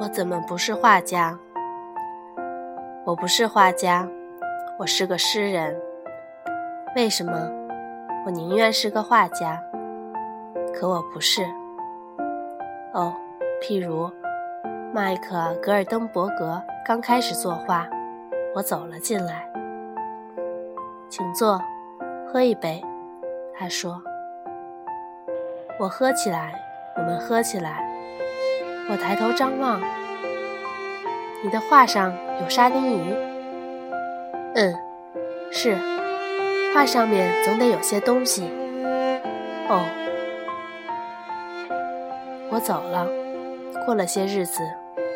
我怎么不是画家？我不是画家，我是个诗人。为什么？我宁愿是个画家，可我不是。哦，譬如迈克·格尔登伯格刚开始作画，我走了进来。请坐，喝一杯。他说：“我喝起来，我们喝起来。”我抬头张望，你的画上有沙丁鱼。嗯，是，画上面总得有些东西。哦，我走了。过了些日子，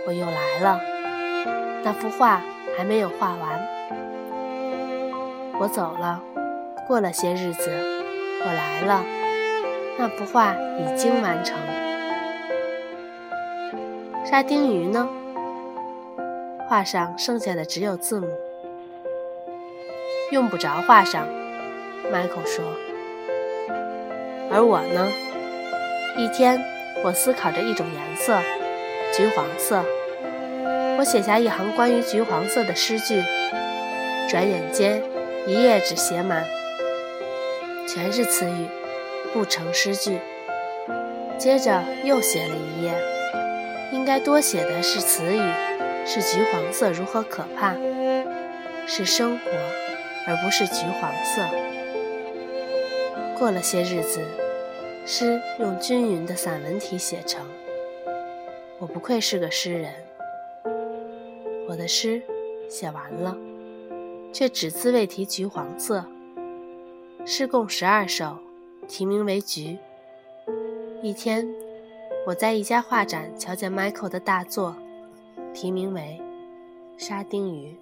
我又来了。那幅画还没有画完。我走了。过了些日子，我来了。那幅画已经完成。沙丁鱼呢？画上剩下的只有字母，用不着画上。迈克说。而我呢？一天，我思考着一种颜色——橘黄色。我写下一行关于橘黄色的诗句，转眼间，一页纸写满，全是词语，不成诗句。接着又写了一页。应该多写的是词语，是橘黄色如何可怕，是生活，而不是橘黄色。过了些日子，诗用均匀的散文体写成。我不愧是个诗人。我的诗写完了，却只字未提橘黄色。诗共十二首，题名为《橘》。一天。我在一家画展瞧见 Michael 的大作，题名为《沙丁鱼》。